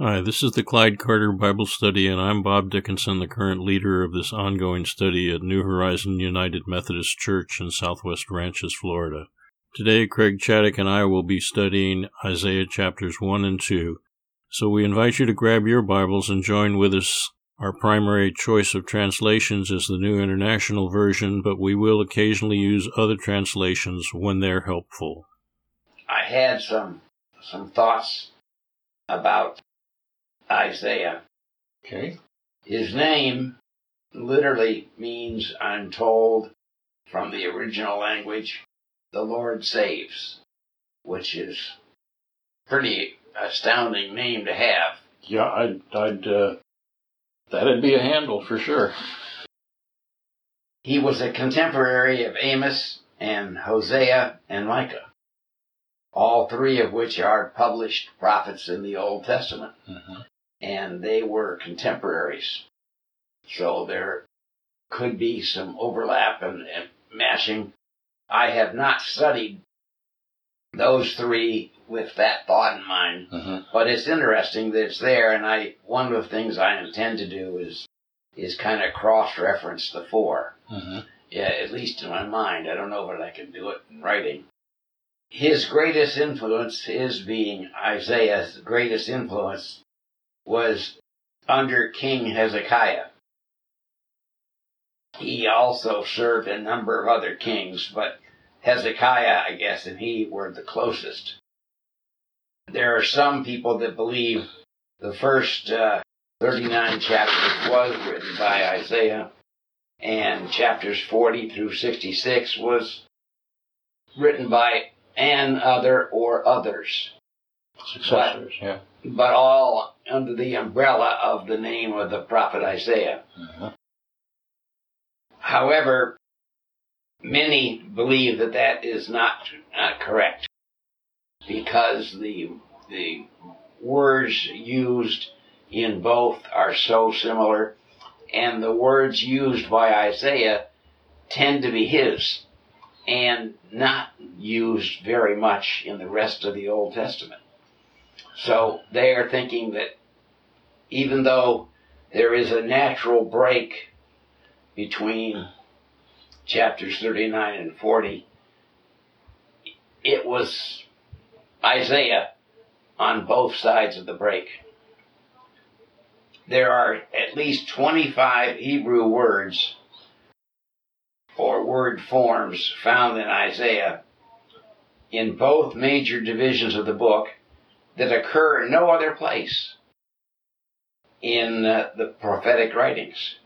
Hi, this is the Clyde Carter Bible Study, and I'm Bob Dickinson, the current leader of this ongoing study at New Horizon United Methodist Church in Southwest Ranches, Florida. Today, Craig Chaddock and I will be studying Isaiah chapters 1 and 2. So we invite you to grab your Bibles and join with us. Our primary choice of translations is the New International Version, but we will occasionally use other translations when they're helpful. I had some some thoughts about Isaiah. Okay. His name literally means, I'm told, from the original language, the Lord saves, which is pretty astounding name to have. Yeah, I'd, I'd uh, that'd be a handle for sure. He was a contemporary of Amos and Hosea and Micah, all three of which are published prophets in the Old Testament. Mm-hmm. And they were contemporaries. So there could be some overlap and, and mashing. I have not studied those three with that thought in mind. Mm-hmm. But it's interesting that it's there, and I one of the things I intend to do is is kind of cross reference the 4 Mm-hmm. Yeah, at least in my mind. I don't know whether I can do it in writing. His greatest influence, is being Isaiah's greatest influence, was under King Hezekiah. He also served a number of other kings, but Hezekiah, I guess, and he were the closest. There are some people that believe the first uh, 39 chapters was written by Isaiah, and chapters 40 through 66 was written by an other or others, Successors, yeah. but all under the umbrella of the name of the prophet Isaiah. Mm-hmm. However, many believe that that is not, not correct because the the words used in both are so similar, and the words used by Isaiah tend to be his and not used very much in the rest of the Old Testament. So they are thinking that even though there is a natural break between chapters 39 and 40, it was Isaiah on both sides of the break. There are at least 25 Hebrew words or word forms found in Isaiah in both major divisions of the book that occur in no other place in uh, the prophetic writings,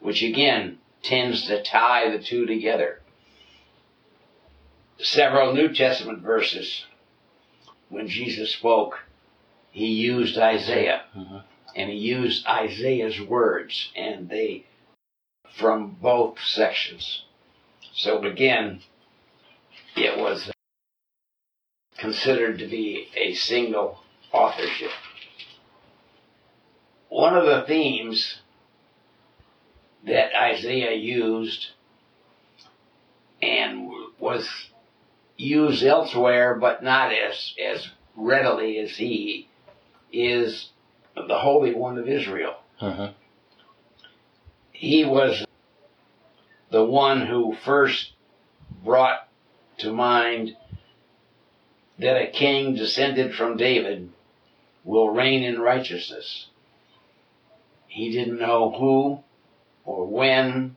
which again tends to tie the two together. Several New Testament verses, when Jesus spoke, he used Isaiah, Mhm. and he used Isaiah's words, and they from both sections. So again, it was considered to be a single authorship. One of the themes that Isaiah used and was used elsewhere, but not as, as readily as he, is the Holy One of Israel. Mm-hmm. He was the one who first brought to mind that a king descended from David will reign in righteousness. He didn't know who or when,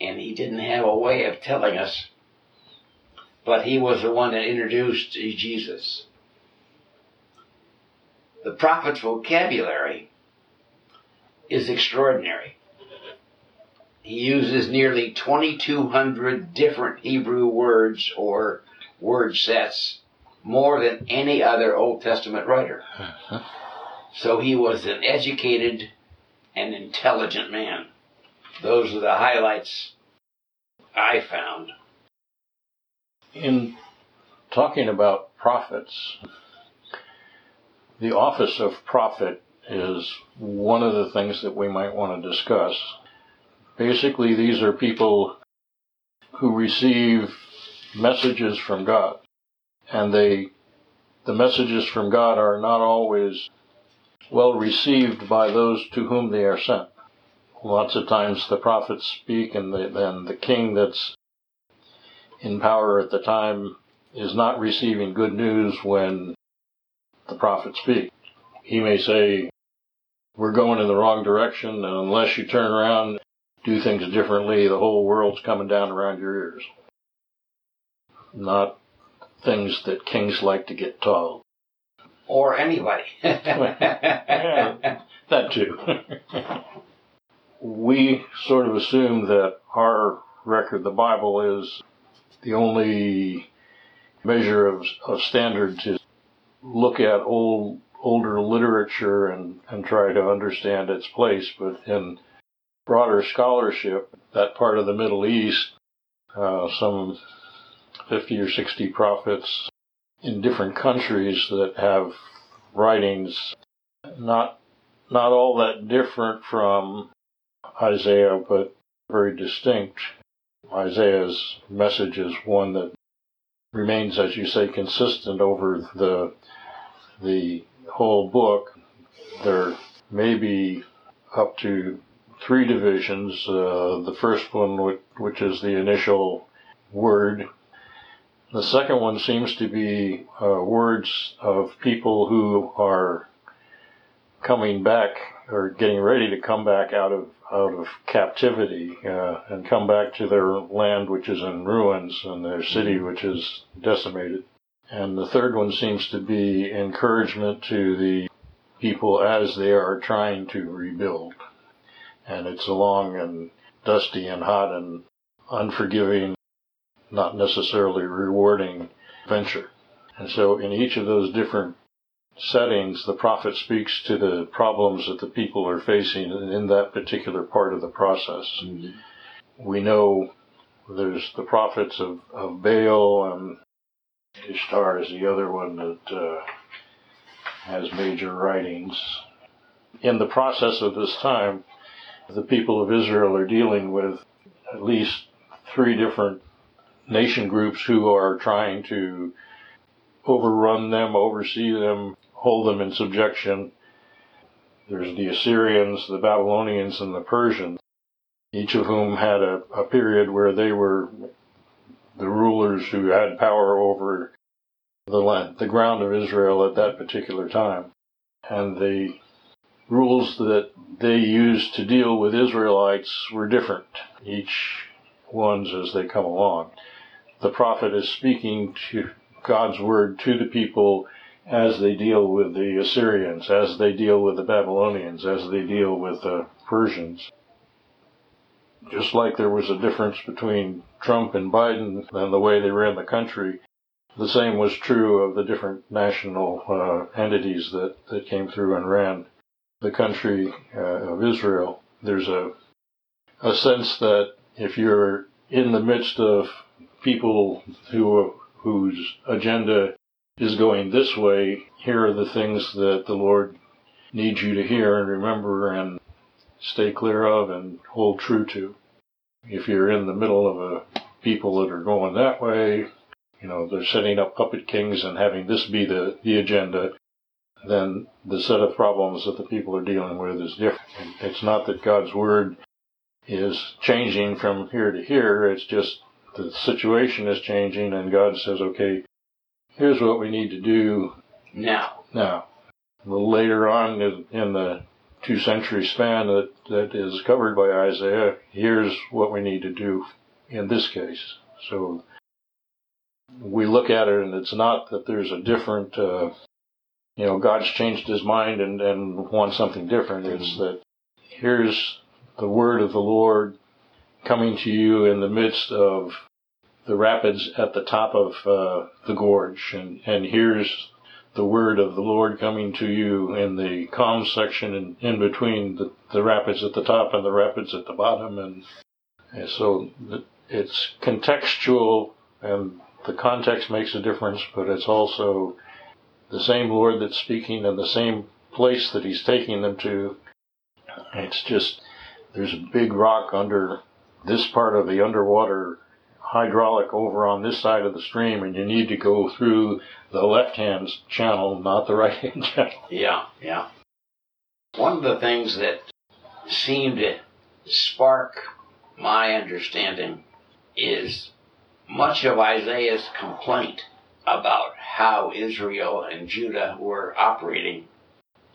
and he didn't have a way of telling us, but he was the one that introduced Jesus. The prophet's vocabulary is extraordinary. He uses nearly 2,200 different Hebrew words or word sets, more than any other Old Testament writer. Mm-hmm. So he was an educated and intelligent man. Those are the highlights I found. In talking about prophets, the office of prophet is one of the things that we might want to discuss. Basically, these are people who receive messages from God, and they, the messages from God are not always well received by those to whom they are sent. Lots of times the prophets speak, and the, and the king that's in power at the time is not receiving good news when the prophet speaks. He may say, We're going in the wrong direction, and unless you turn around, do things differently, the whole world's coming down around your ears. Not things that kings like to get told. Or anybody. yeah, that too. we sort of assume that our record, the Bible, is the only measure of, of standard to look at old older literature and, and try to understand its place. But in broader scholarship, that part of the Middle East, uh, some 50 or 60 prophets in different countries that have writings not not all that different from Isaiah, but very distinct. Isaiah's message is one that remains, as you say, consistent over the the whole book. There may be up to three divisions. Uh, the first one, which is the initial word. The second one seems to be uh, words of people who are coming back or getting ready to come back out of out of captivity uh, and come back to their land, which is in ruins, and their city, which is decimated. And the third one seems to be encouragement to the people as they are trying to rebuild. And it's a long and dusty and hot and unforgiving, not necessarily rewarding venture. And so in each of those different settings, the prophet speaks to the problems that the people are facing in that particular part of the process. Mm-hmm. We know there's the prophets of, of Baal and Ishtar is the other one that uh, has major writings. In the process of this time, the people of Israel are dealing with at least three different nation groups who are trying to overrun them, oversee them, hold them in subjection. There's the Assyrians, the Babylonians, and the Persians, each of whom had a, a period where they were the rulers who had power over the land, the ground of Israel at that particular time. And the rules that they used to deal with Israelites were different, each ones as they come along. The prophet is speaking to God's word to the people as they deal with the Assyrians, as they deal with the Babylonians, as they deal with the Persians. Just like there was a difference between Trump and Biden and the way they ran the country, the same was true of the different national uh, entities that, that came through and ran the country uh, of Israel. There's a, a sense that if you're in the midst of people who whose agenda is going this way, here are the things that the Lord needs you to hear and remember and stay clear of and hold true to. If you're in the middle of a people that are going that way, you know, they're setting up puppet kings and having this be the, the agenda, then the set of problems that the people are dealing with is different. It's not that God's word is changing from here to here, it's just the situation is changing and God says, okay, here's what we need to do now. Now, later on in the two century span that, that is covered by Isaiah, here's what we need to do in this case. So we look at it and it's not that there's a different, uh, you know, God's changed his mind and, and wants something different. It's mm-hmm. that here's the word of the Lord coming to you in the midst of the rapids at the top of uh, the gorge, and, and here's the word of the Lord coming to you in the calm section and in between the, the rapids at the top and the rapids at the bottom, and, and so it's contextual, and the context makes a difference, but it's also the same Lord that's speaking and the same place that He's taking them to. It's just there's a big rock under this part of the underwater hydraulic over on this side of the stream and you need to go through the left hand channel, not the right hand channel. Yeah, yeah. One of the things that seemed to spark my understanding is much of Isaiah's complaint about how Israel and Judah were operating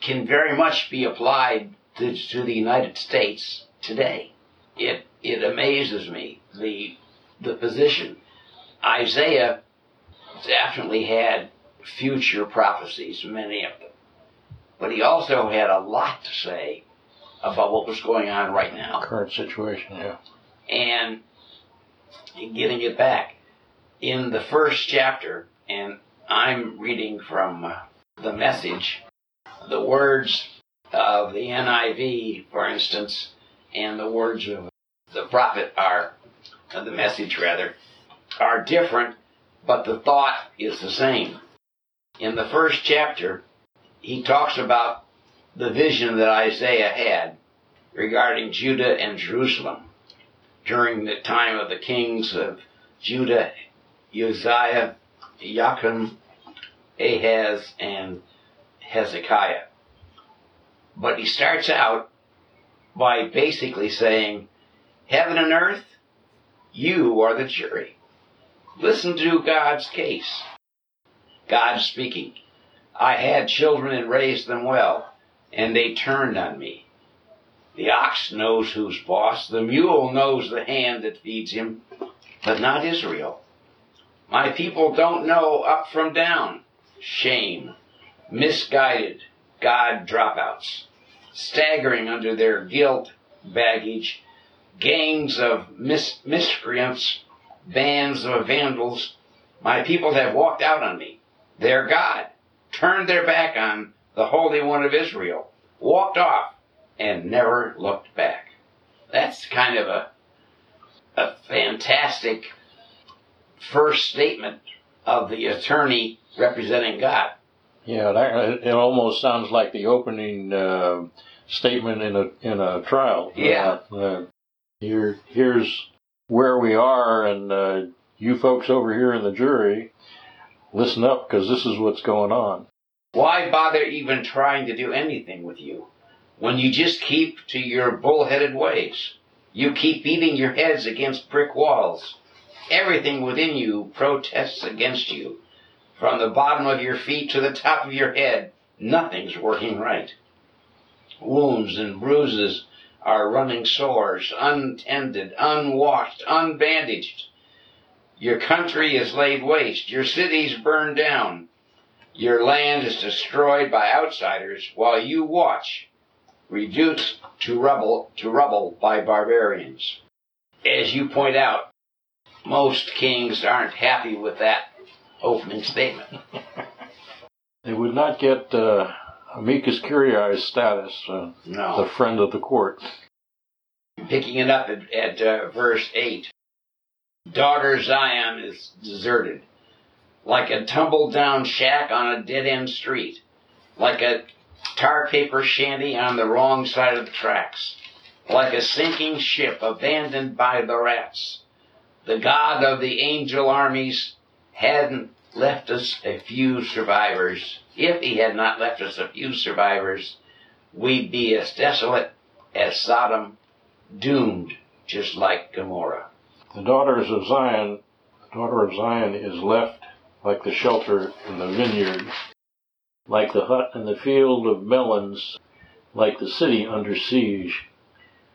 can very much be applied to, to the United States today. It it amazes me the the position. Isaiah definitely had future prophecies, many of them. But he also had a lot to say about what was going on right now. Current situation, yeah. And getting it back. In the first chapter, and I'm reading from uh, the message, the words of the NIV, for instance, and the words of the prophet are, uh, the message rather, are different, but the thought is the same. In the first chapter, he talks about the vision that Isaiah had regarding Judah and Jerusalem during the time of the kings of Judah, Uzziah, Joachim, Ahaz, and Hezekiah. But he starts out by basically saying, Heaven and earth, you are the jury. Listen to God's case. God speaking. I had children and raised them well, and they turned on me. The ox knows who's boss. The mule knows the hand that feeds him, but not Israel. My people don't know up from down. Shame. Misguided. God dropouts. Staggering under their guilt baggage. Gangs of mis- miscreants. Bands of vandals. My people have walked out on me. Their God turned their back on the Holy One of Israel, walked off, and never looked back. That's kind of a, a fantastic first statement of the attorney representing God. Yeah, that, it almost sounds like the opening uh, statement in a in a trial. Yeah. Uh, uh, here, here's where we are, and uh, you folks over here in the jury, listen up because this is what's going on. Why bother even trying to do anything with you when you just keep to your bullheaded ways? You keep beating your heads against brick walls. Everything within you protests against you. From the bottom of your feet to the top of your head, nothing's working right. Wounds and bruises are running sores, untended, unwashed, unbandaged. Your country is laid waste. Your cities burned down. Your land is destroyed by outsiders while you watch, reduced to rubble, to rubble by barbarians. As you point out, most kings aren't happy with that opening statement. They would not get uh, amicus curiae status, uh, No. the friend of the court. Picking it up at, at uh, verse 8. Daughter Zion is deserted, like a tumbled down shack on a dead end street, like a tar paper shanty on the wrong side of the tracks, like a sinking ship abandoned by the rats. The God of the angel armies hadn't left us a few survivors. If he had not left us a few survivors, we'd be as desolate as Sodom, doomed just like Gomorrah. The daughters of Zion, the daughter of Zion is left like the shelter in the vineyard, like the hut in the field of melons, like the city under siege.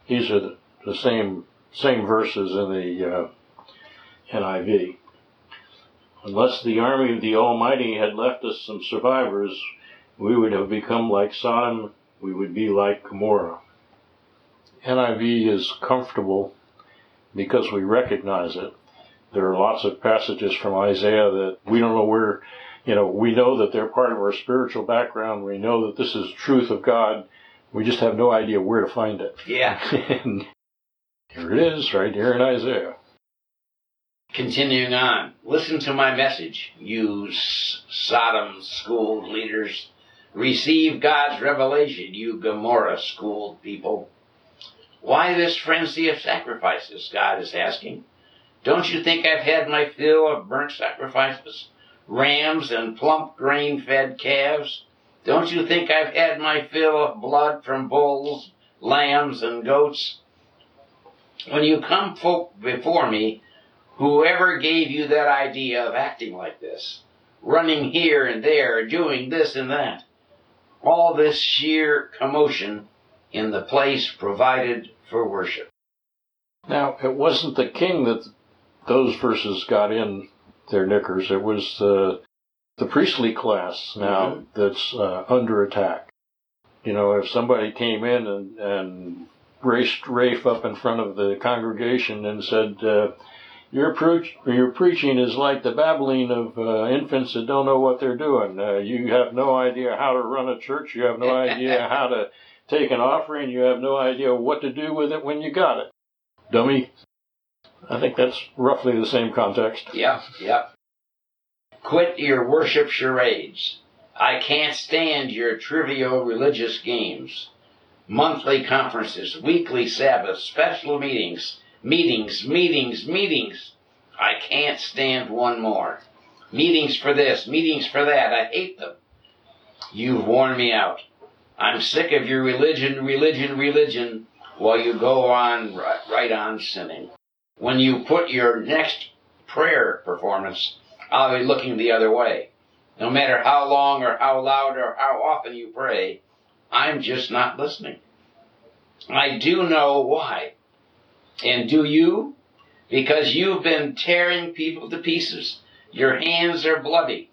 These are the, same same verses in the uh, NIV. Unless the army of the Almighty had left us some survivors, we would have become like Sodom, we would be like Gomorrah. NIV is comfortable because we recognize it. There are lots of passages from Isaiah that we don't know where, you know, we know that they're part of our spiritual background. We know that this is truth of God. We just have no idea where to find it. Yeah. and here it is, right here in Isaiah. Continuing on, listen to my message, you Sodom schooled leaders. Receive God's revelation, you Gomorrah schooled people. Why this frenzy of sacrifices? God is asking. Don't you think I've had my fill of burnt sacrifices, rams and plump grain fed calves? Don't you think I've had my fill of blood from bulls, lambs, and goats? When you come before me, whoever gave you that idea of acting like this, running here and there, doing this and that, all this sheer commotion in the place provided for worship. Now, it wasn't the king that those verses got in their knickers. It was the the priestly class now mm-hmm. that's uh, under attack. You know, if somebody came in and, and raced Rafe up in front of the congregation and said, uh, your, your preaching is like the babbling of uh, infants that don't know what they're doing. Uh, you have no idea how to run a church. You have no idea how to take an offering. You have no idea what to do with it when you got it. Dummy. I think that's roughly the same context. Yep, yep. Quit your worship charades. I can't stand your trivial religious games. Monthly conferences, weekly Sabbaths, special meetings, meetings, meetings, meetings. I can't stand one more. Meetings for this, meetings for that. I hate them. You've worn me out. I'm sick of your religion, religion, religion, while you go on right on sinning. When you put your next prayer performance, I'll be looking the other way. No matter how long or how loud or how often you pray, I'm just not listening. I do know why. And do you? Because you've been tearing people to pieces. Your hands are bloody.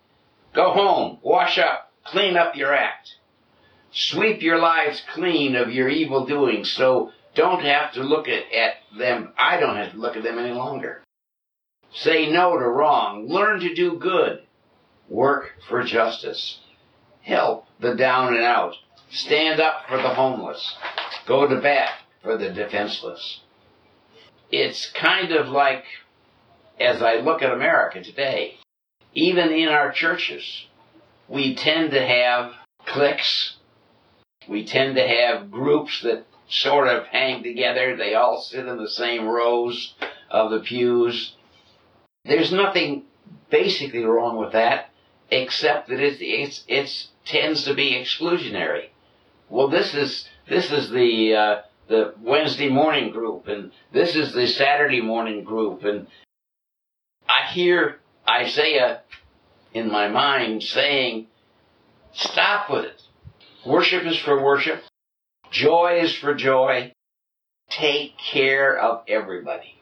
Go home, wash up, clean up your act. Sweep your lives clean of your evil doings so don't have to look at, at them. I don't have to look at them any longer. Say no to wrong. Learn to do good. Work for justice. Help the down and out. Stand up for the homeless. Go to bat for the defenseless. It's kind of like, as I look at America today, even in our churches, we tend to have cliques. We tend to have groups that sort of hang together. They all sit in the same rows of the pews. There's nothing basically wrong with that, except that it's, it's, it's tends to be exclusionary. Well, this is this is the uh, the Wednesday morning group, and this is the Saturday morning group, and I hear Isaiah in my mind saying, "Stop with it. Worship is for worship. Joy is for joy. Take care of everybody."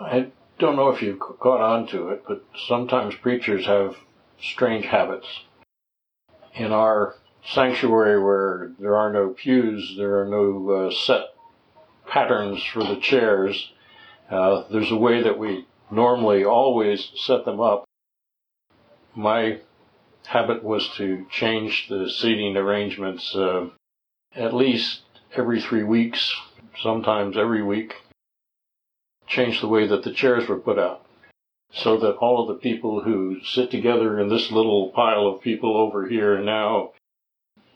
I don't know if you've caught on to it, but sometimes preachers have strange habits. In our sanctuary where there are no pews, there are no uh, set patterns for the chairs, uh, there's a way that we normally always set them up. My habit was to change the seating arrangements uh, at least every three weeks, sometimes every week, change the way that the chairs were put out so that all of the people who sit together in this little pile of people over here now,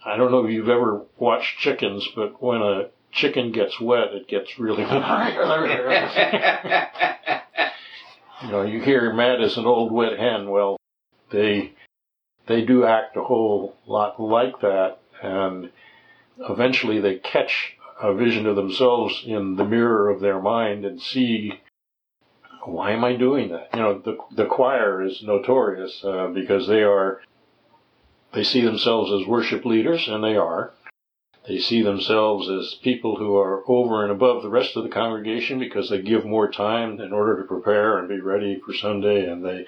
I don't know if you've ever watched chickens, but when a chicken gets wet, it gets really. wet. you know, you hear Matt is an old wet hen. Well, they they do act a whole lot like that, and eventually they catch a vision of themselves in the mirror of their mind and see why am I doing that? You know, the the choir is notorious uh, because they are they see themselves as worship leaders, and they are. They see themselves as people who are over and above the rest of the congregation because they give more time in order to prepare and be ready for Sunday, and they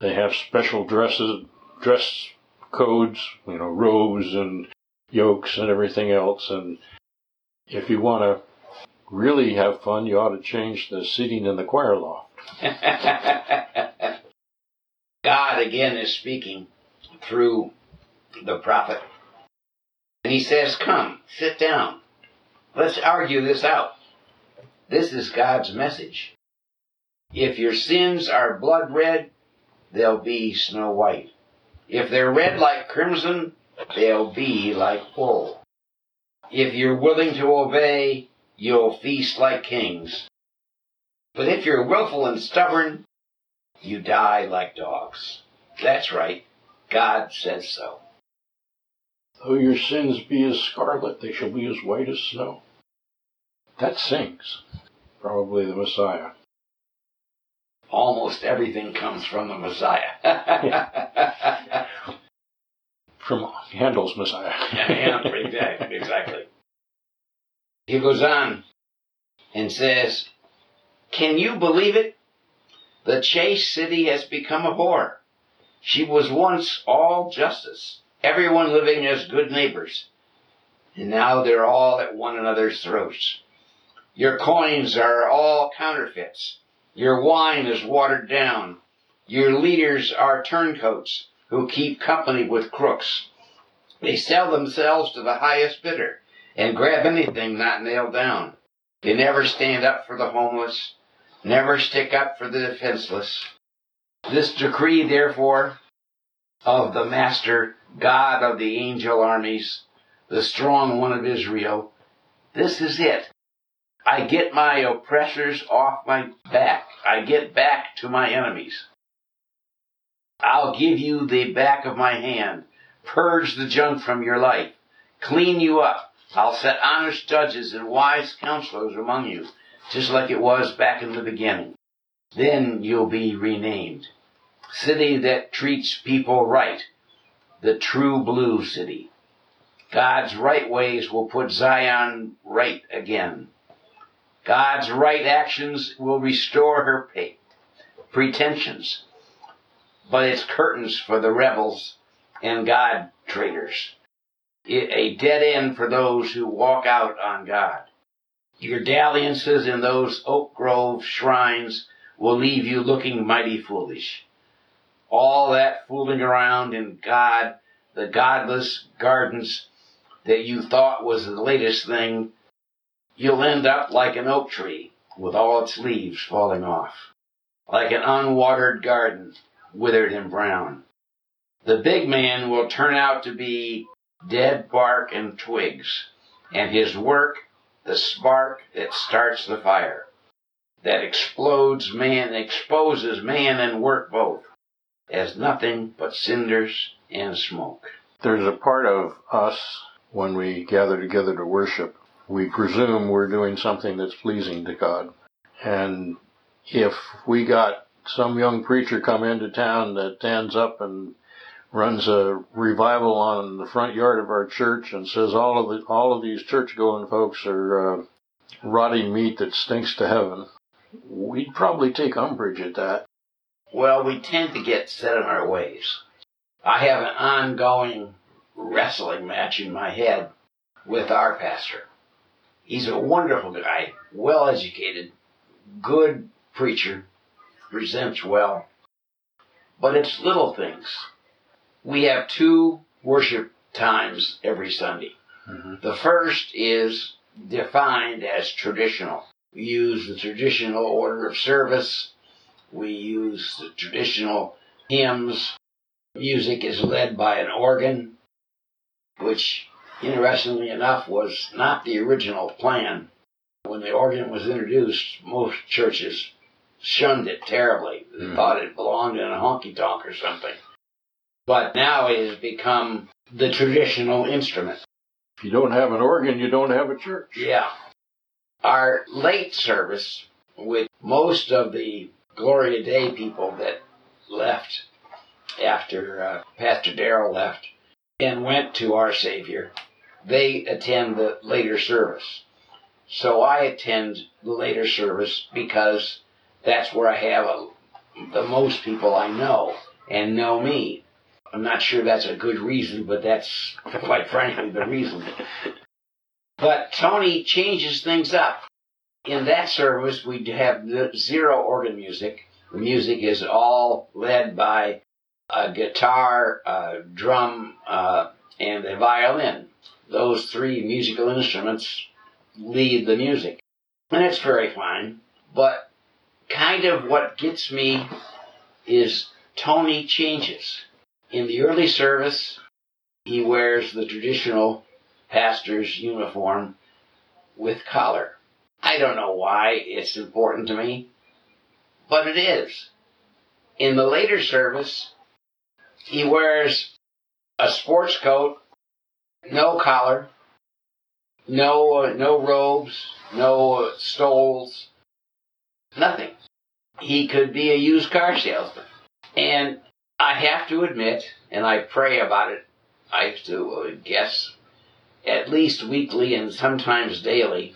they have special dresses, dress codes, you know, robes and yokes and everything else, and if you want to really have fun, you ought to change the seating in the choir loft. God again is speaking through the prophet. And he says, Come, sit down. Let's argue this out. This is God's message. If your sins are blood red, they'll be snow white. If they're red like crimson, they'll be like wool. If you're willing to obey, you'll feast like kings. But if you're willful and stubborn, you die like dogs. That's right. God says so. Though your sins be as scarlet, they shall be as white as snow. That sings. Probably the Messiah. Almost everything comes from the Messiah. from Handel's Messiah. yeah, exactly, exactly. He goes on and says, Can you believe it? The chaste city has become a whore. She was once all justice, everyone living as good neighbors. And now they're all at one another's throats. Your coins are all counterfeits. Your wine is watered down. Your leaders are turncoats who keep company with crooks. They sell themselves to the highest bidder and grab anything not nailed down. They never stand up for the homeless, never stick up for the defenseless. This decree, therefore, of the Master, God of the angel armies, the strong one of Israel, this is it. I get my oppressors off my back. I get back to my enemies. I'll give you the back of my hand. Purge the junk from your life. Clean you up. I'll set honest judges and wise counselors among you, just like it was back in the beginning. Then you'll be renamed. City that treats people right. The true blue city. God's right ways will put Zion right again. God's right actions will restore her pretensions, but it's curtains for the rebels and God traitors. A dead end for those who walk out on God. Your dalliances in those oak grove shrines will leave you looking mighty foolish. All that fooling around in God, the godless gardens that you thought was the latest thing you'll end up like an oak tree with all its leaves falling off, like an unwatered garden, withered and brown. The big man will turn out to be dead bark and twigs, and his work the spark that starts the fire, that explodes man, exposes man and work both, as nothing but cinders and smoke. There's a part of us when we gather together to worship we presume we're doing something that's pleasing to God. And if we got some young preacher come into town that stands up and runs a revival on the front yard of our church and says all of the all of these church going folks are uh, rotting meat that stinks to heaven, we'd probably take umbrage at that. Well, we tend to get set in our ways. I have an ongoing wrestling match in my head with our pastor. He's a wonderful guy, well educated, good preacher, presents well. But it's little things. We have two worship times every Sunday. Mm-hmm. The first is defined as traditional. We use the traditional order of service. We use the traditional hymns. Music is led by an organ, which interestingly enough, was not the original plan. When the organ was introduced, most churches shunned it terribly. They mm. thought it belonged in a honky tonk or something. But now it has become the traditional instrument. If you don't have an organ, you don't have a church. Yeah. Our late service, with most of the Gloria Dei people that left after uh, Pastor Darrell left and went to our Savior, they attend the later service. So I attend the later service because that's where I have a, the most people I know and know me. I'm not sure that's a good reason, but that's quite frankly the reason. But Tony changes things up. In that service, we have zero organ music. The music is all led by a guitar, a drum, uh, and a violin those three musical instruments lead the music. And it's very fine. But kind of what gets me is Tony changes. In the early service, he wears the traditional pastor's uniform with collar. I don't know why it's important to me, but it is. In the later service, he wears a sports coat no collar, no uh, no robes, no uh, stoles, nothing. He could be a used car salesman, and I have to admit, and I pray about it. I have to uh, guess at least weekly and sometimes daily.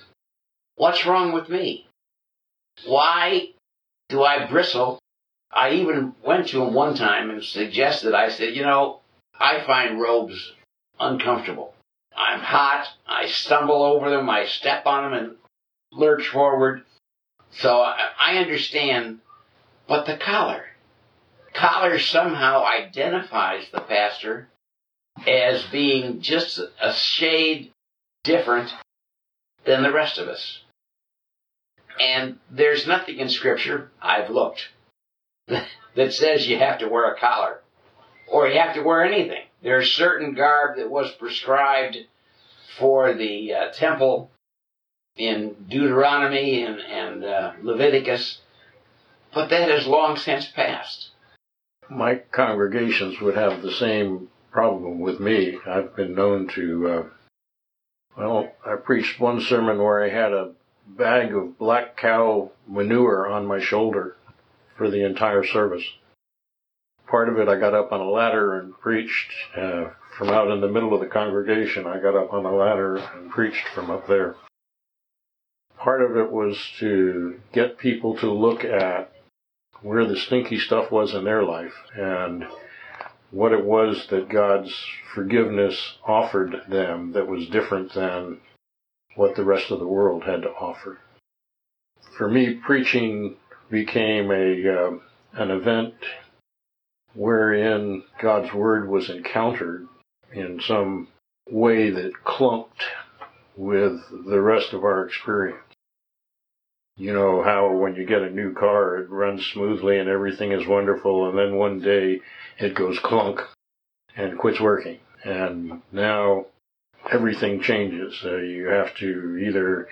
What's wrong with me? Why do I bristle? I even went to him one time and suggested, I said, you know, I find robes uncomfortable. I'm hot. I stumble over them. I step on them and lurch forward. So I understand. But the collar. Collar somehow identifies the pastor as being just a shade different than the rest of us. And there's nothing in Scripture, I've looked, that says you have to wear a collar or you have to wear anything. There's certain garb that was prescribed for the uh, temple in Deuteronomy and, and uh, Leviticus, but that has long since passed. My congregations would have the same problem with me. I've been known to, uh, well, I preached one sermon where I had a bag of black cow manure on my shoulder for the entire service. Part of it I got up on a ladder and preached uh, from out in the middle of the congregation. I got up on a ladder and preached from up there. Part of it was to get people to look at where the stinky stuff was in their life and what it was that God's forgiveness offered them that was different than what the rest of the world had to offer. For me, preaching became a uh, an event wherein God's word was encountered in some way that clunked with the rest of our experience. You know how when you get a new car, it runs smoothly and everything is wonderful, and then one day it goes clunk and quits working. And now everything changes. Uh, you have to either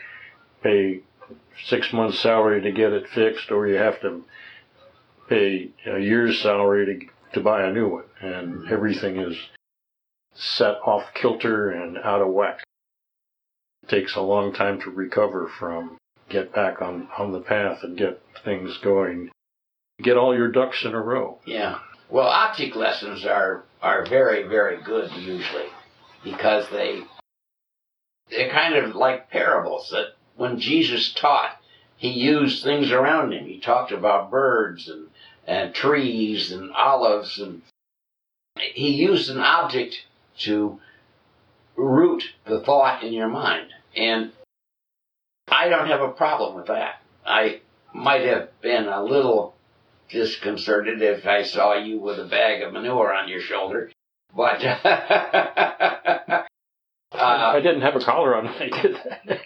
pay six months' salary to get it fixed, or you have to pay a year's salary to to buy a new one, and everything is set off kilter and out of whack. It takes a long time to recover from, get back on on the path and get things going. Get all your ducks in a row. Yeah. Well, object lessons are are very very good usually because they they're kind of like parables that when Jesus taught, he used things around him. He talked about birds and, and trees and olives and he used an object to root the thought in your mind. And I don't have a problem with that. I might have been a little disconcerted if I saw you with a bag of manure on your shoulder, but Uh, I didn't have a collar on when I did that.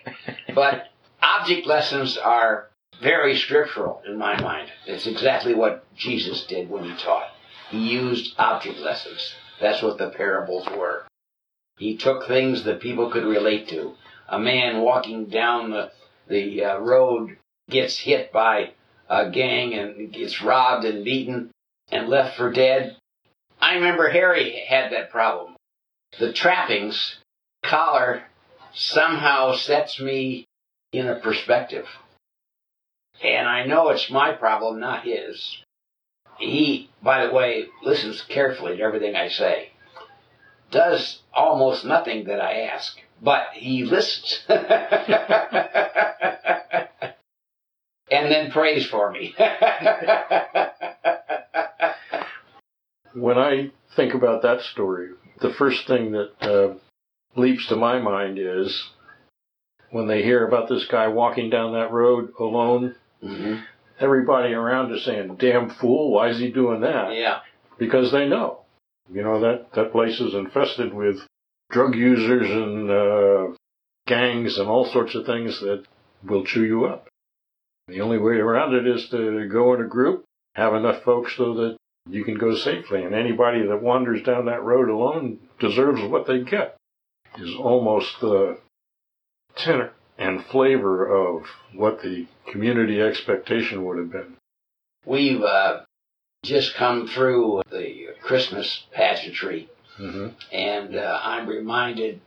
but object lessons are very scriptural in my mind. It's exactly what Jesus did when he taught. He used object lessons. That's what the parables were. He took things that people could relate to. A man walking down the, the uh, road gets hit by a gang and gets robbed and beaten and left for dead. I remember Harry had that problem. The trappings collar somehow sets me in a perspective. And I know it's my problem, not his. He, by the way, listens carefully to everything I say. Does almost nothing that I ask, but he listens. and then prays for me. when I think about that story, the first thing that uh, leaps to my mind is when they hear about this guy walking down that road alone, mm-hmm. everybody around is saying, damn fool, why is he doing that? Yeah. Because they know. You know, that, that place is infested with drug users and uh, gangs and all sorts of things that will chew you up. The only way around it is to go in a group, have enough folks so that you can go safely. And anybody that wanders down that road alone deserves what they get is almost the tenor and flavor of what the community expectation would have been. We've uh, just come through the Christmas pageantry Mm-hmm. And uh, I'm reminded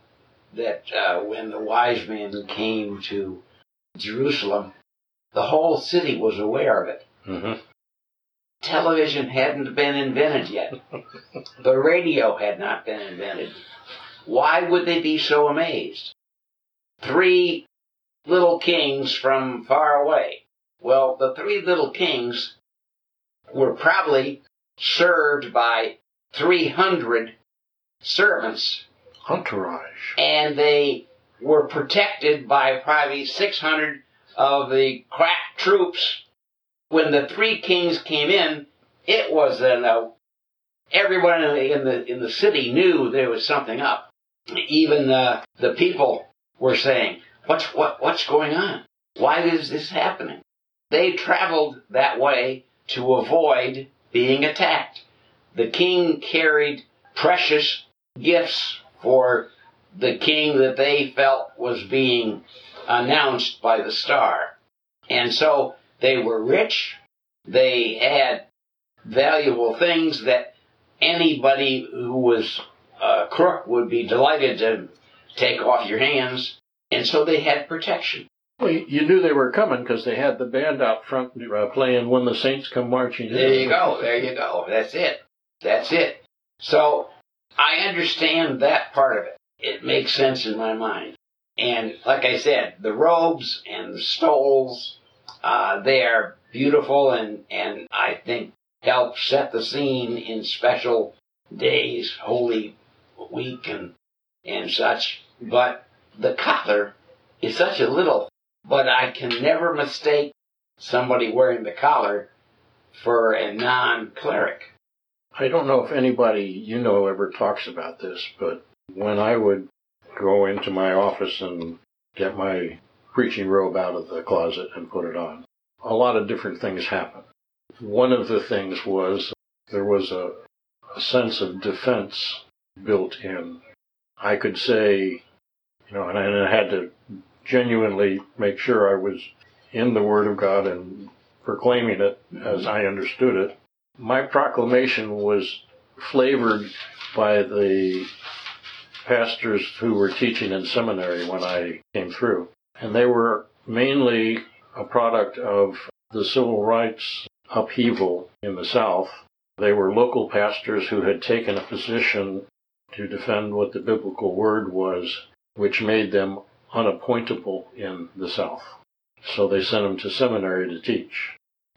that uh, when the wise men came to Jerusalem, the whole city was aware of it. Mm-hmm. Television hadn't been invented yet. the radio had not been invented. Why would they be so amazed? Three little kings from far away. Well, the three little kings were probably served by 300 servants Entourage. and they were protected by probably 600 of the crack troops. When the three kings came in, it was an, uh, everyone in the, in the the city knew there was something up. Even uh, the people were saying, "What's what what's going on? Why is this happening?" They traveled that way to avoid being attacked. The king carried precious gifts for the king that they felt was being announced by the star. And so they were rich. They had valuable things that anybody who was a crook would be delighted to take off your hands. And so they had protection. Well, you knew they were coming because they had the band out front uh, playing "When the Saints Come Marching In." There you go. There you go. That's it. That's it. So I understand that part of it. It makes sense in my mind. And like I said, the robes and the stoles, uh, they are beautiful and, and I think help set the scene in special days, Holy Week and, and such. But the collar is such a little, but I can never mistake somebody wearing the collar for a non-cleric. I don't know if anybody you know ever talks about this, but when I would go into my office and get my preaching robe out of the closet and put it on, a lot of different things happened. One of the things was there was a, a sense of defense built in. I could say, you know, and I had to genuinely make sure I was in the Word of God and proclaiming it as I understood it. My proclamation was flavored by the pastors who were teaching in seminary when I came through. And they were mainly a product of the civil rights upheaval in the South. They were local pastors who had taken a position to defend what the biblical word was, which made them unappointable in the South. So they sent them to seminary to teach.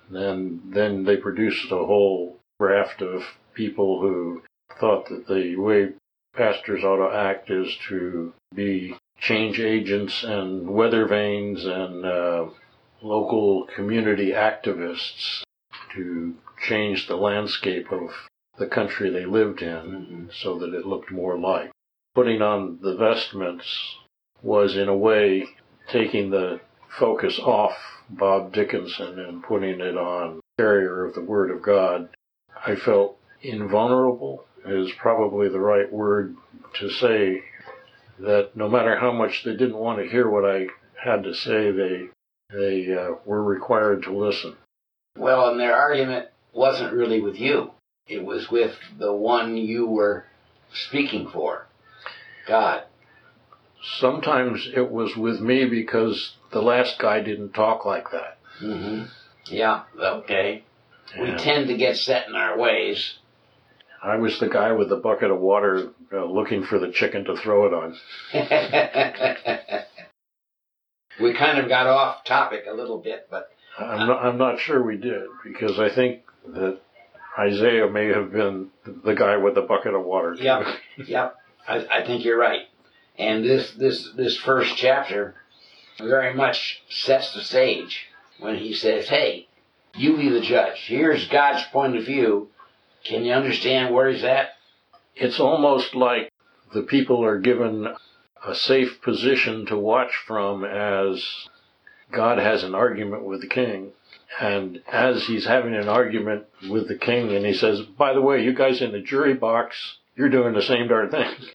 And then they produced a whole raft of people who thought that the way pastors ought to act is to be change agents and weather vanes and uh, local community activists to change the landscape of the country they lived in Mm-hmm. so that it looked more like. Putting on the vestments was, in a way, taking the focus off Bob Dickinson and putting it on carrier of the Word of God. I felt invulnerable is probably the right word to say that no matter how much they didn't want to hear what I had to say, they they uh, were required to listen. Well, and their argument wasn't really with you. It was with the one you were speaking for, God. Sometimes it was with me because the last guy didn't talk like that. Mm-hmm. Yeah, okay. We tend to get set in our ways. I was the guy with the bucket of water uh, looking for the chicken to throw it on. we kind of got off topic a little bit, but I'm not, I'm not sure we did because I think that Isaiah may have been the guy with the bucket of water. Yep. Yep, I, I think you're right. And this this this first chapter very much sets the stage when he says, "Hey, you be the judge. Here's God's point of view. Can you understand where he's at?" It's almost like the people are given a safe position to watch from as God has an argument with the king. And as he's having an argument with the king, and he says, by the way, you guys in the jury box, you're doing the same darn thing.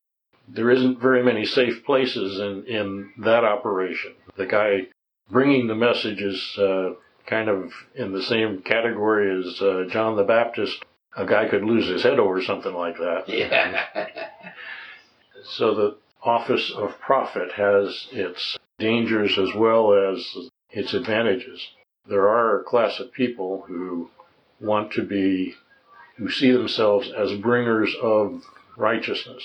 There isn't very many safe places in, in that operation. The guy bringing the message is uh, kind of in the same category as uh, John the Baptist a guy could lose his head over something like that. Yeah. So the office of prophet has its dangers as well as its advantages. There are a class of people who want to be, who see themselves as bringers of righteousness.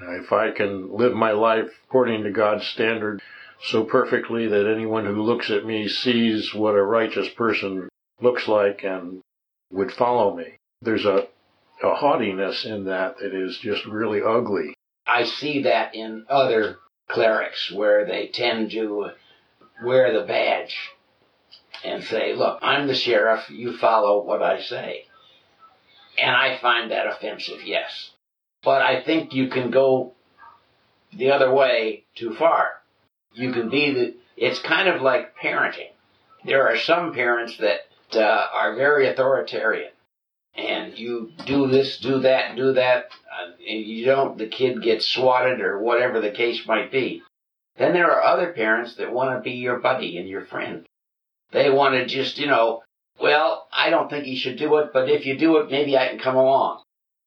If I can live my life according to God's standard so perfectly that anyone who looks at me sees what a righteous person looks like and would follow me. There's a, a haughtiness in that that is just really ugly. I see that in other clerics where they tend to wear the badge and say, look, I'm the sheriff, you follow what I say. And I find that offensive, yes. But I think you can go the other way too far. You can be the, it's kind of like parenting. There are some parents that uh, are very authoritarian. And you do this, do that, do that, uh, and you don't, the kid gets swatted or whatever the case might be. Then there are other parents that want to be your buddy and your friend. They want to just, you know, well, I don't think you should do it, but if you do it, maybe I can come along.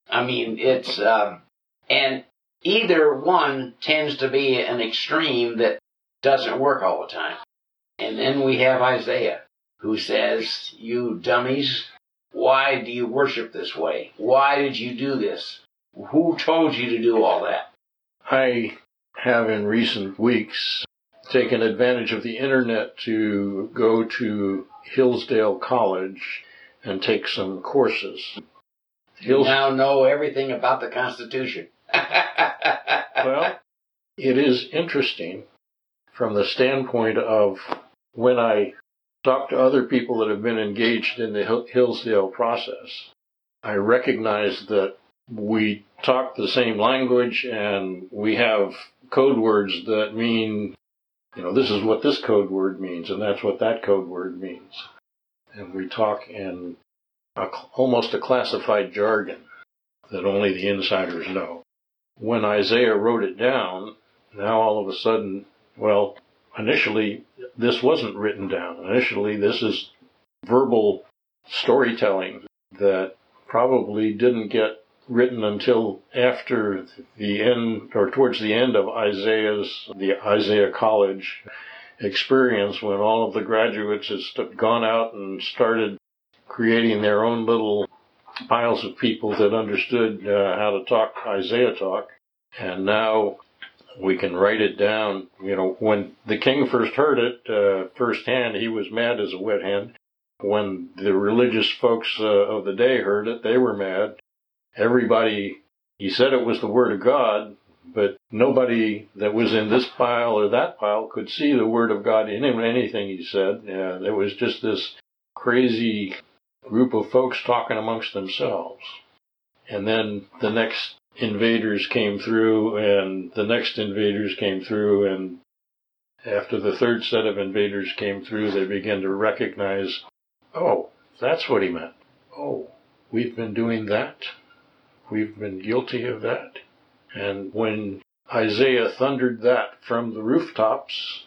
I mean, it's, um, and either one tends to be an extreme that doesn't work all the time. And then we have Isaiah, who says, You dummies, why do you worship this way? Why did you do this? Who told you to do all that? I have in recent weeks taken advantage of the internet to go to Hillsdale College and take some courses. You now know everything about the Constitution. well, it is interesting from the standpoint of when I talk to other people that have been engaged in the Hillsdale process, I recognize that we talk the same language and we have code words that mean, you know, this is what this code word means and that's what that code word means. And we talk in a, almost a classified jargon that only the insiders know. When Isaiah wrote it down, now all of a sudden, well, initially this wasn't written down. Initially this is verbal storytelling that probably didn't get written until after the end or towards the end of Isaiah's the Isaiah College experience when all of the graduates had gone out and started creating their own little piles of people that understood uh, how to talk Isaiah talk and now we can write it down. You know, when the king first heard it uh, firsthand, he was mad as a wet hen. When the religious folks uh, of the day heard it, they were mad. Everybody, he said it was the word of God, but nobody that was in this pile or that pile could see the word of God in him, anything he said. Uh, there was just this crazy group of folks talking amongst themselves. And then the next invaders came through and the next invaders came through and after the third set of invaders came through, they began to recognize, oh, that's what he meant. Oh, we've been doing that. We've been guilty of that. And when Isaiah thundered that from the rooftops,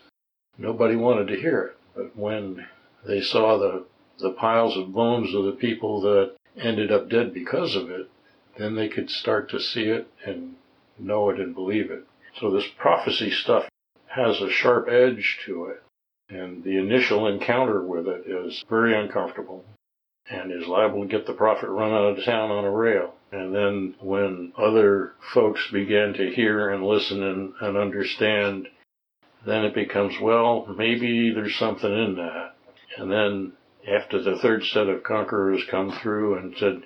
nobody wanted to hear it. But when they saw the, the piles of bones of the people that ended up dead because of it, then they could start to see it and know it and believe it. So this prophecy stuff has a sharp edge to it. And the initial encounter with it is very uncomfortable and is liable to get the prophet run out of town on a rail. And then when other folks begin to hear and listen and, and understand, then it becomes, well, maybe there's something in that. And then after the third set of conquerors come through and said,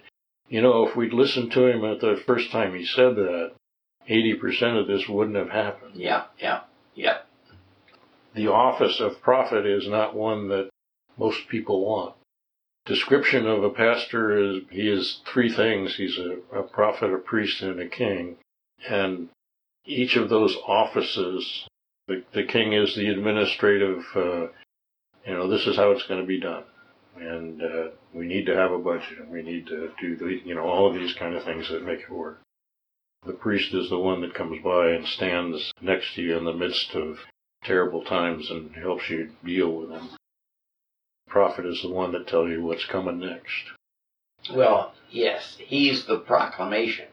you know, if we'd listened to him at the first time he said that, 80% of this wouldn't have happened. Yeah, yeah, yeah. The office of prophet is not one that most people want. Description of a pastor is he is three things. He's a, a prophet, a priest, and a king. And each of those offices, the, the king is the administrative, uh, you know, this is how it's going to be done and uh, we need to have a budget, and we need to do the, you know, all of these kind of things that make it work. The priest is the one that comes by and stands next to you in the midst of terrible times and helps you deal with them. The prophet is the one that tells you what's coming next. Well, yes, he's the proclamation.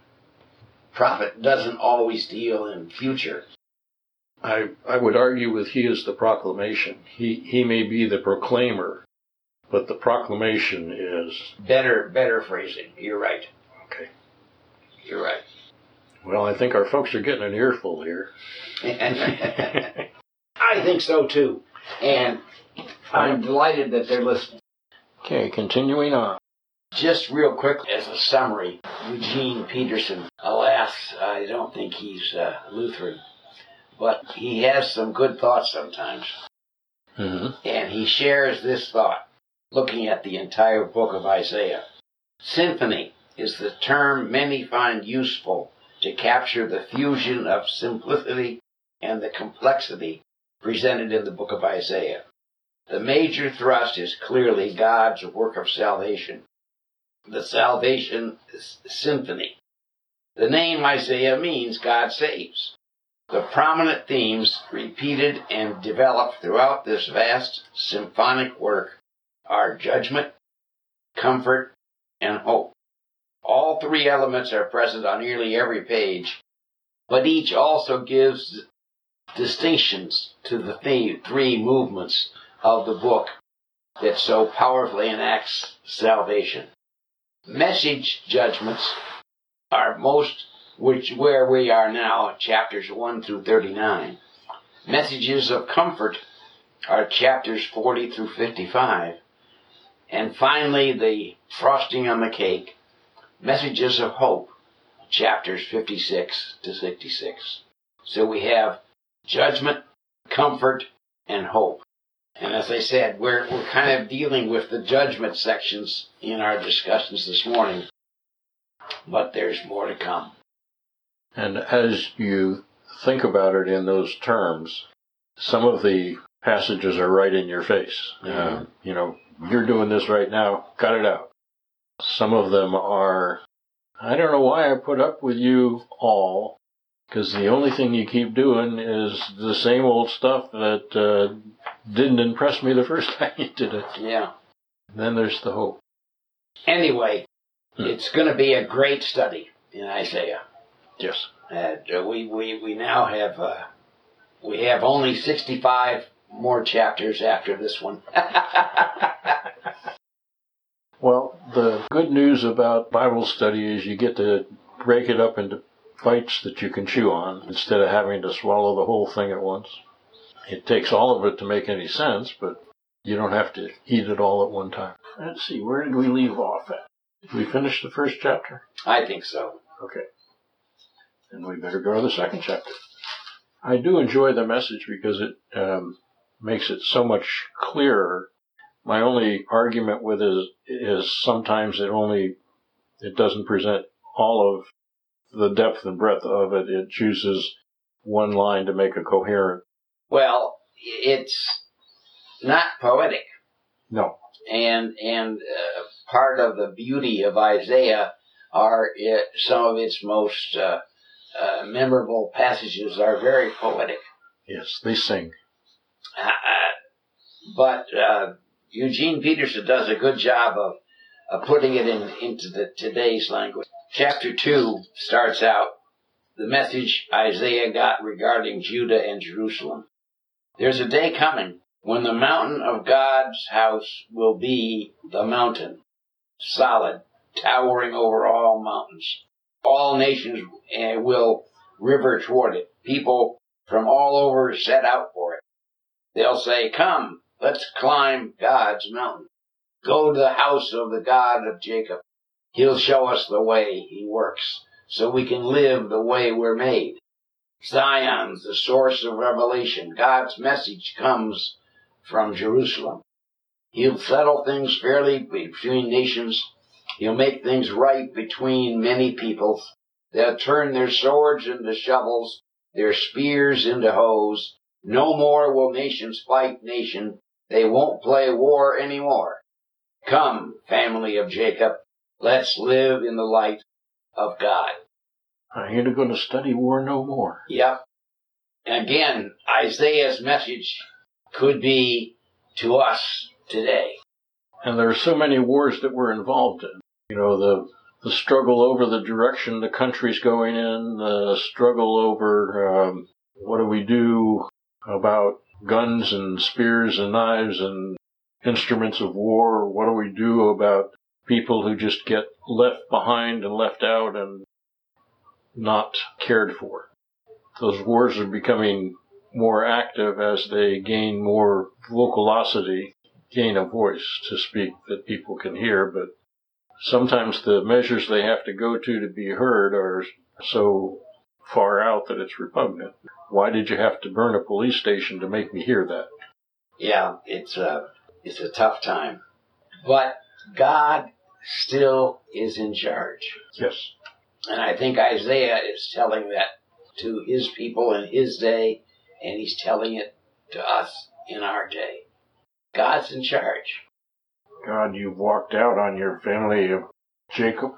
Prophet doesn't always deal in future. I, I would argue with he is the proclamation. He, he may be the proclaimer, but the proclamation is. Better, better phrasing. You're right. Okay. You're right. Well, I think our folks are getting an earful here. I think so too. And I'm delighted that they're listening. Okay, continuing on. Just real quick, as a summary, Eugene Peterson, alas, I don't think he's uh, Lutheran, but he has some good thoughts sometimes. Mm-hmm. And he shares this thought, looking at the entire book of Isaiah. Symphony is the term many find useful to capture the fusion of simplicity and the complexity presented in the book of Isaiah. The major thrust is clearly God's work of salvation. The salvation symphony. The name Isaiah means God saves. The prominent themes repeated and developed throughout this vast symphonic work are judgment, comfort, and hope. All three elements are present on nearly every page, but each also gives distinctions to the three movements of the book that so powerfully enacts salvation. Message judgments are most which where we are now, chapters 1 through 39. Messages of comfort are chapters 40 through 55. And finally, the frosting on the cake, messages of hope, chapters 56 to 66. So we have judgment, comfort, and hope. And as I said, we're, we're kind of dealing with the judgment sections in our discussions this morning. But there's more to come. And as you think about it in those terms, some of the passages are right in your face. Mm-hmm. Uh, you know, you're doing this right now, cut it out. Some of them are, I don't know why I put up with you all, because the only thing you keep doing is the same old stuff that uh, didn't impress me the first time you did it. Yeah. Then there's the hope. Anyway, Hmm. it's going to be a great study in Isaiah. Yes. And uh, we, we, we now have, uh, we have only 65 more chapters after this one. Well, the good news about Bible study is you get to break it up into bites that you can chew on instead of having to swallow the whole thing at once. It takes all of it to make any sense, but you don't have to eat it all at one time. Let's see, where did we leave off at? Did we finish the first chapter? I think so. Okay. Then we better go to the second chapter. I do enjoy the message because it um, makes it so much clearer. My only argument with it is, is sometimes it only it doesn't present all of the depth and breadth of it. It chooses one line to make a coherent. Well, it's not poetic. No. and and uh, part of the beauty of Isaiah are it, some of its most uh, uh, memorable passages are very poetic. Yes, they sing. Uh, but uh, Eugene Peterson does a good job of, of putting it in into the today's language. Chapter two starts out the message Isaiah got regarding Judah and Jerusalem. There's a day coming when the mountain of God's house will be the mountain, solid, towering over all mountains. All nations eh, will river toward it. People from all over set out for it. They'll say, come, let's climb God's mountain. Go to the house of the God of Jacob. He'll show us the way he works so we can live the way we're made. Zion's the source of revelation. God's message comes from Jerusalem. He'll settle things fairly between nations. He'll make things right between many peoples. They'll turn their swords into shovels, their spears into hoes. No more will nations fight nation. They won't play war anymore. Come, family of Jacob, let's live in the light of God. I ain't going to study war no more. Yep. Again, Isaiah's message could be to us today. And there are so many wars that we're involved in. You know, the the struggle over the direction the country's going in, the struggle over um, what do we do about guns and spears and knives and instruments of war? What do we do about people who just get left behind and left out and not cared for? Those wars are becoming more active as they gain more vocalosity, gain a voice to speak that people can hear, but sometimes the measures they have to go to to be heard are so far out that it's repugnant. Why did you have to burn a police station to make me hear that? Yeah, it's a it's a tough time, but God still is in charge. Yes. And I think Isaiah is telling that to his people in his day, and he's telling it to us in our day. God's in charge. God, you've walked out on your family of Jacob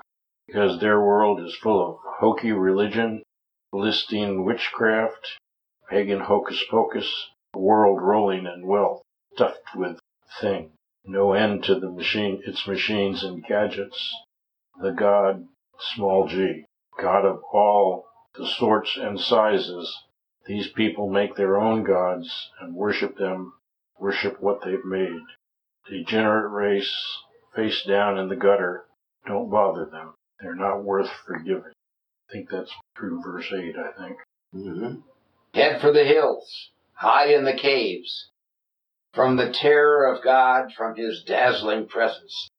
because their world is full of hokey religion, Philistine witchcraft, pagan hocus pocus, world rolling in wealth, stuffed with thing. No end to the machine, its machines and gadgets. The God, small g, God of all the sorts and sizes. These people make their own gods and worship them, worship what they've made. Degenerate race, face down in the gutter. Don't bother them. They're not worth forgiving. I think that's true, verse 8, I think. Mm-hmm. Head for the hills, hide in the caves. From the terror of God, from his dazzling presence.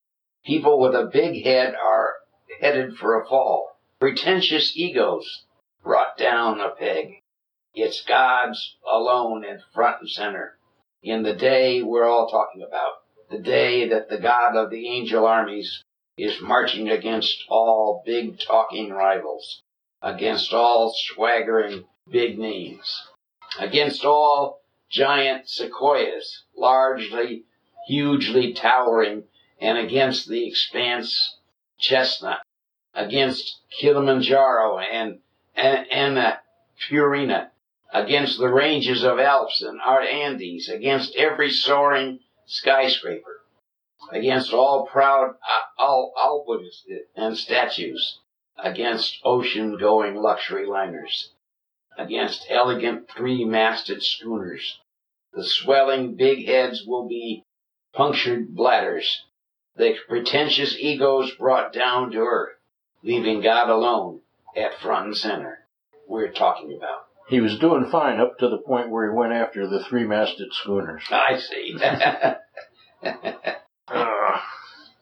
People with a big head are headed for a fall. Pretentious egos brought down a peg. It's God's alone and front and center. In the day we're all talking about the day that the God of the angel armies is marching against all big talking rivals, against all swaggering big names, against all giant sequoias, largely, hugely towering, and against the expanse chestnut, against Kilimanjaro and, and Purina, against the ranges of Alps and our Andes, against every soaring skyscraper, against all proud uh, all obelisks and statues, against ocean-going luxury liners, against elegant three-masted schooners. The swelling big heads will be punctured bladders, the pretentious egos brought down to earth, leaving God alone at front and center. We're talking about. He was doing fine up to the point where he went after the three masted schooners. I see. uh,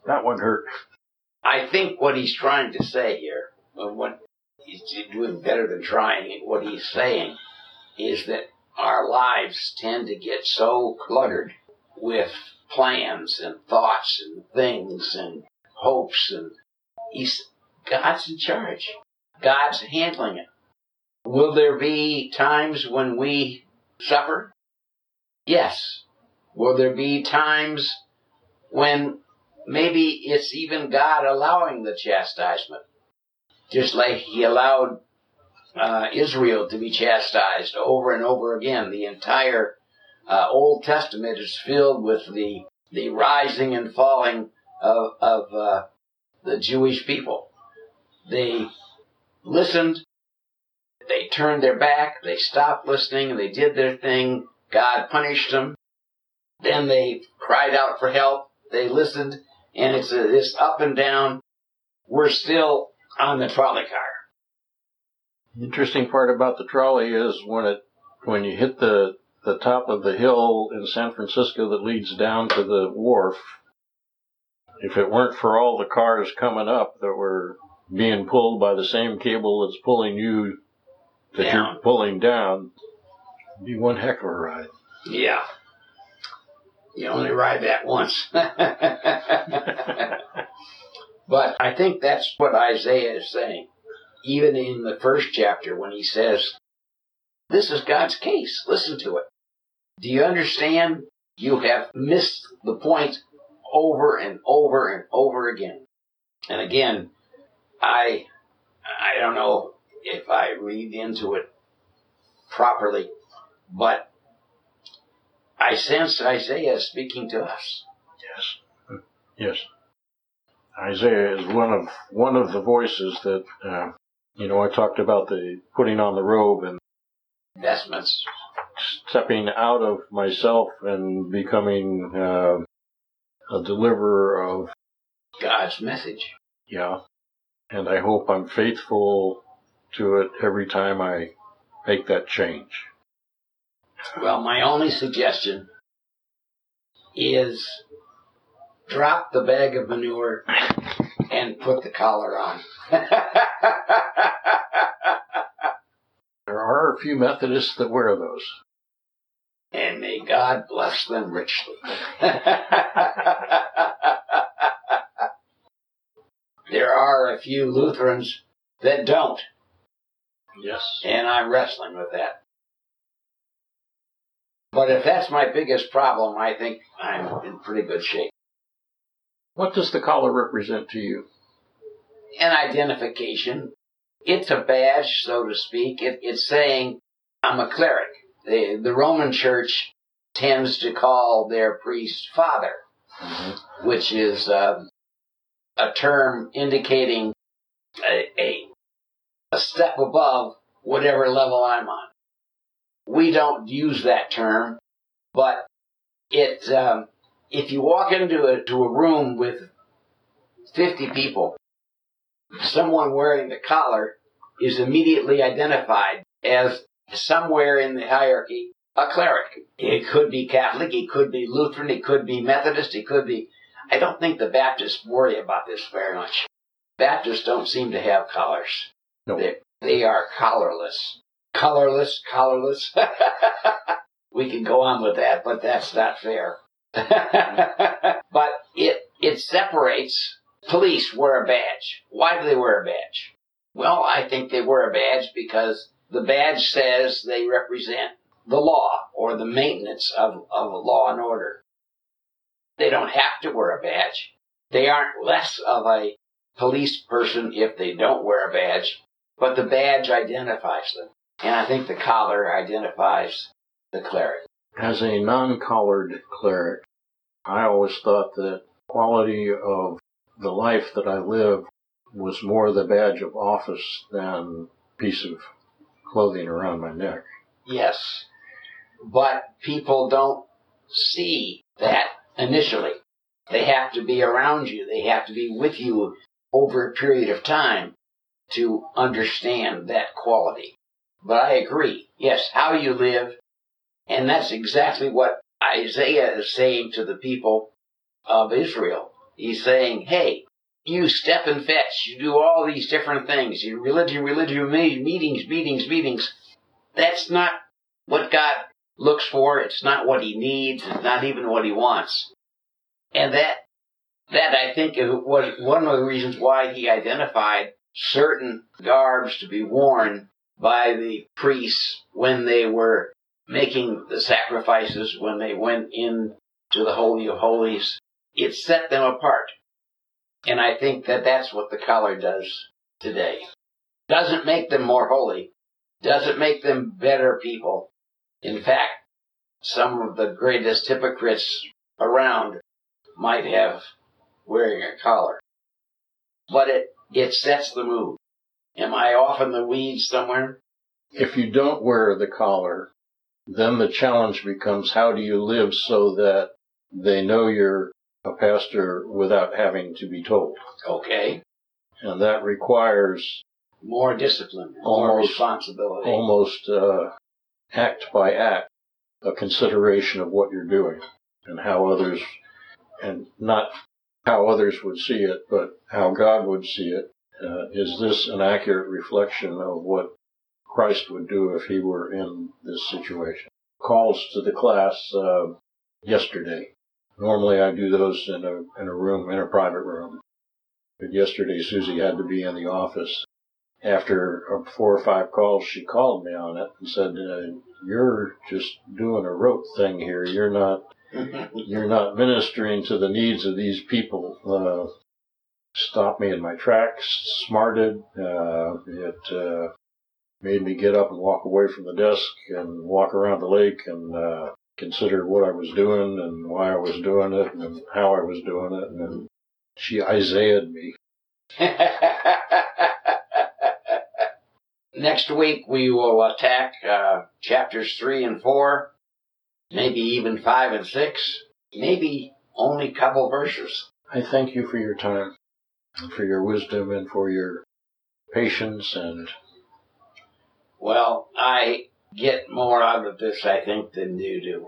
that one hurt. I think what he's trying to say here, what he's doing better than trying, what he's saying is that our lives tend to get so cluttered with plans and thoughts and things and hopes and he's God's in charge. God's handling it. Will there be times when we suffer? Yes. Will there be times when maybe it's even God allowing the chastisement? Just like He allowed uh, Israel to be chastised over and over again. The entire uh, Old Testament is filled with the the rising and falling of, of uh, the Jewish people. They listened they turned their back, they stopped listening, they did their thing, God punished them. Then they cried out for help, they listened, and it's a, this up and down. We're still on the trolley car. The interesting part about the trolley is when it when you hit the the top of the hill in San Francisco that leads down to the wharf, if it weren't for all the cars coming up that were being pulled by the same cable that's pulling you that down. you're pulling down, be one heck of a ride. Yeah. You only ride that once. but I think that's what Isaiah is saying. Even in the first chapter when he says, this is God's case. Listen to it. Do you understand? You have missed the point over and over and over again. And again, I, I don't know if I read into it properly, but I sense Isaiah speaking to us. Yes. Yes. Isaiah is one of one of the voices that uh, you know. I talked about the putting on the robe and Investments. stepping out of myself and becoming uh, a deliverer of God's message. yeah. And I hope I'm faithful to it every time I make that change. Well, my only suggestion is drop the bag of manure and put the collar on. There are a few Methodists that wear those. and may God bless them richly. there are a few Lutherans that don't, Yes. and I'm wrestling with that. But if that's my biggest problem, I think I'm in pretty good shape. What does the collar represent to you? An identification. It's a badge, so to speak. It, it's saying, I'm a cleric. The, the Roman Church tends to call their priest father. which is um, a term indicating a, a, a step above whatever level I'm on. We don't use that term, but it um, if you walk into a to a room with 50 people, someone wearing the collar is immediately identified as somewhere in the hierarchy a cleric. It could be Catholic, it could be Lutheran, it could be Methodist, it could be I don't think the Baptists worry about this very much. Baptists don't seem to have collars. No. They, they are collarless. Colorless, colorless. we can go on with that, but that's not fair. but it, it separates police wear a badge. Why do they wear a badge? Well, I think they wear a badge because the badge says they represent the law or the maintenance of, of law and order. They don't have to wear a badge. They aren't less of a police person if they don't wear a badge, but the badge identifies them. And I think the collar identifies the cleric. As a non-collared cleric, I always thought that quality of the life that I live was more the badge of office than piece of clothing around my neck. Yes. But people don't see that initially. They have to be around you. They have to be with you over a period of time to understand that quality. But I agree. Yes, how you live. And that's exactly what Isaiah is saying to the people of Israel. He's saying, hey, you step and fetch. You do all these different things. You religion, religion, me- meetings, meetings, meetings. That's not what God looks for. It's not what he needs. It's not even what he wants. And that, that I think was one of the reasons why he identified certain garbs to be worn by the priests when they were making the sacrifices, when they went in to the Holy of Holies. It set them apart. And I think that that's what the collar does today. Doesn't make them more holy. Doesn't make them better people. In fact, some of the greatest hypocrites around might have wearing a collar. But it, it sets the mood. Am I off in the weeds somewhere? If you don't wear the collar, then the challenge becomes how do you live so that they know you're a pastor without having to be told. Okay. And that requires More discipline, more Almost- responsibility. almost uh, act by act a consideration of what you're doing and how others, and not how others would see it, but how God would see it. Uh, is this an accurate reflection of what Christ would do if he were in this situation? Calls to the class uh, yesterday. Normally I do those in a in a room in a private room, but yesterday Susie had to be in the office after uh, four or five calls, she called me on it and said, uh, "You're just doing a rote thing here. You're not. You're not ministering to the needs of these people." Stopped me in my tracks, smarted. Uh, it uh, made me get up and walk away from the desk and walk around the lake and uh, consider what I was doing and why I was doing it and how I was doing it and She Isaiah'd me. Next week we will attack uh, chapters 3 and 4, maybe even 5 and 6, maybe only a couple verses. I thank you for your time, for your wisdom, and for your patience and. Well, I get more out of this, I think, than you do.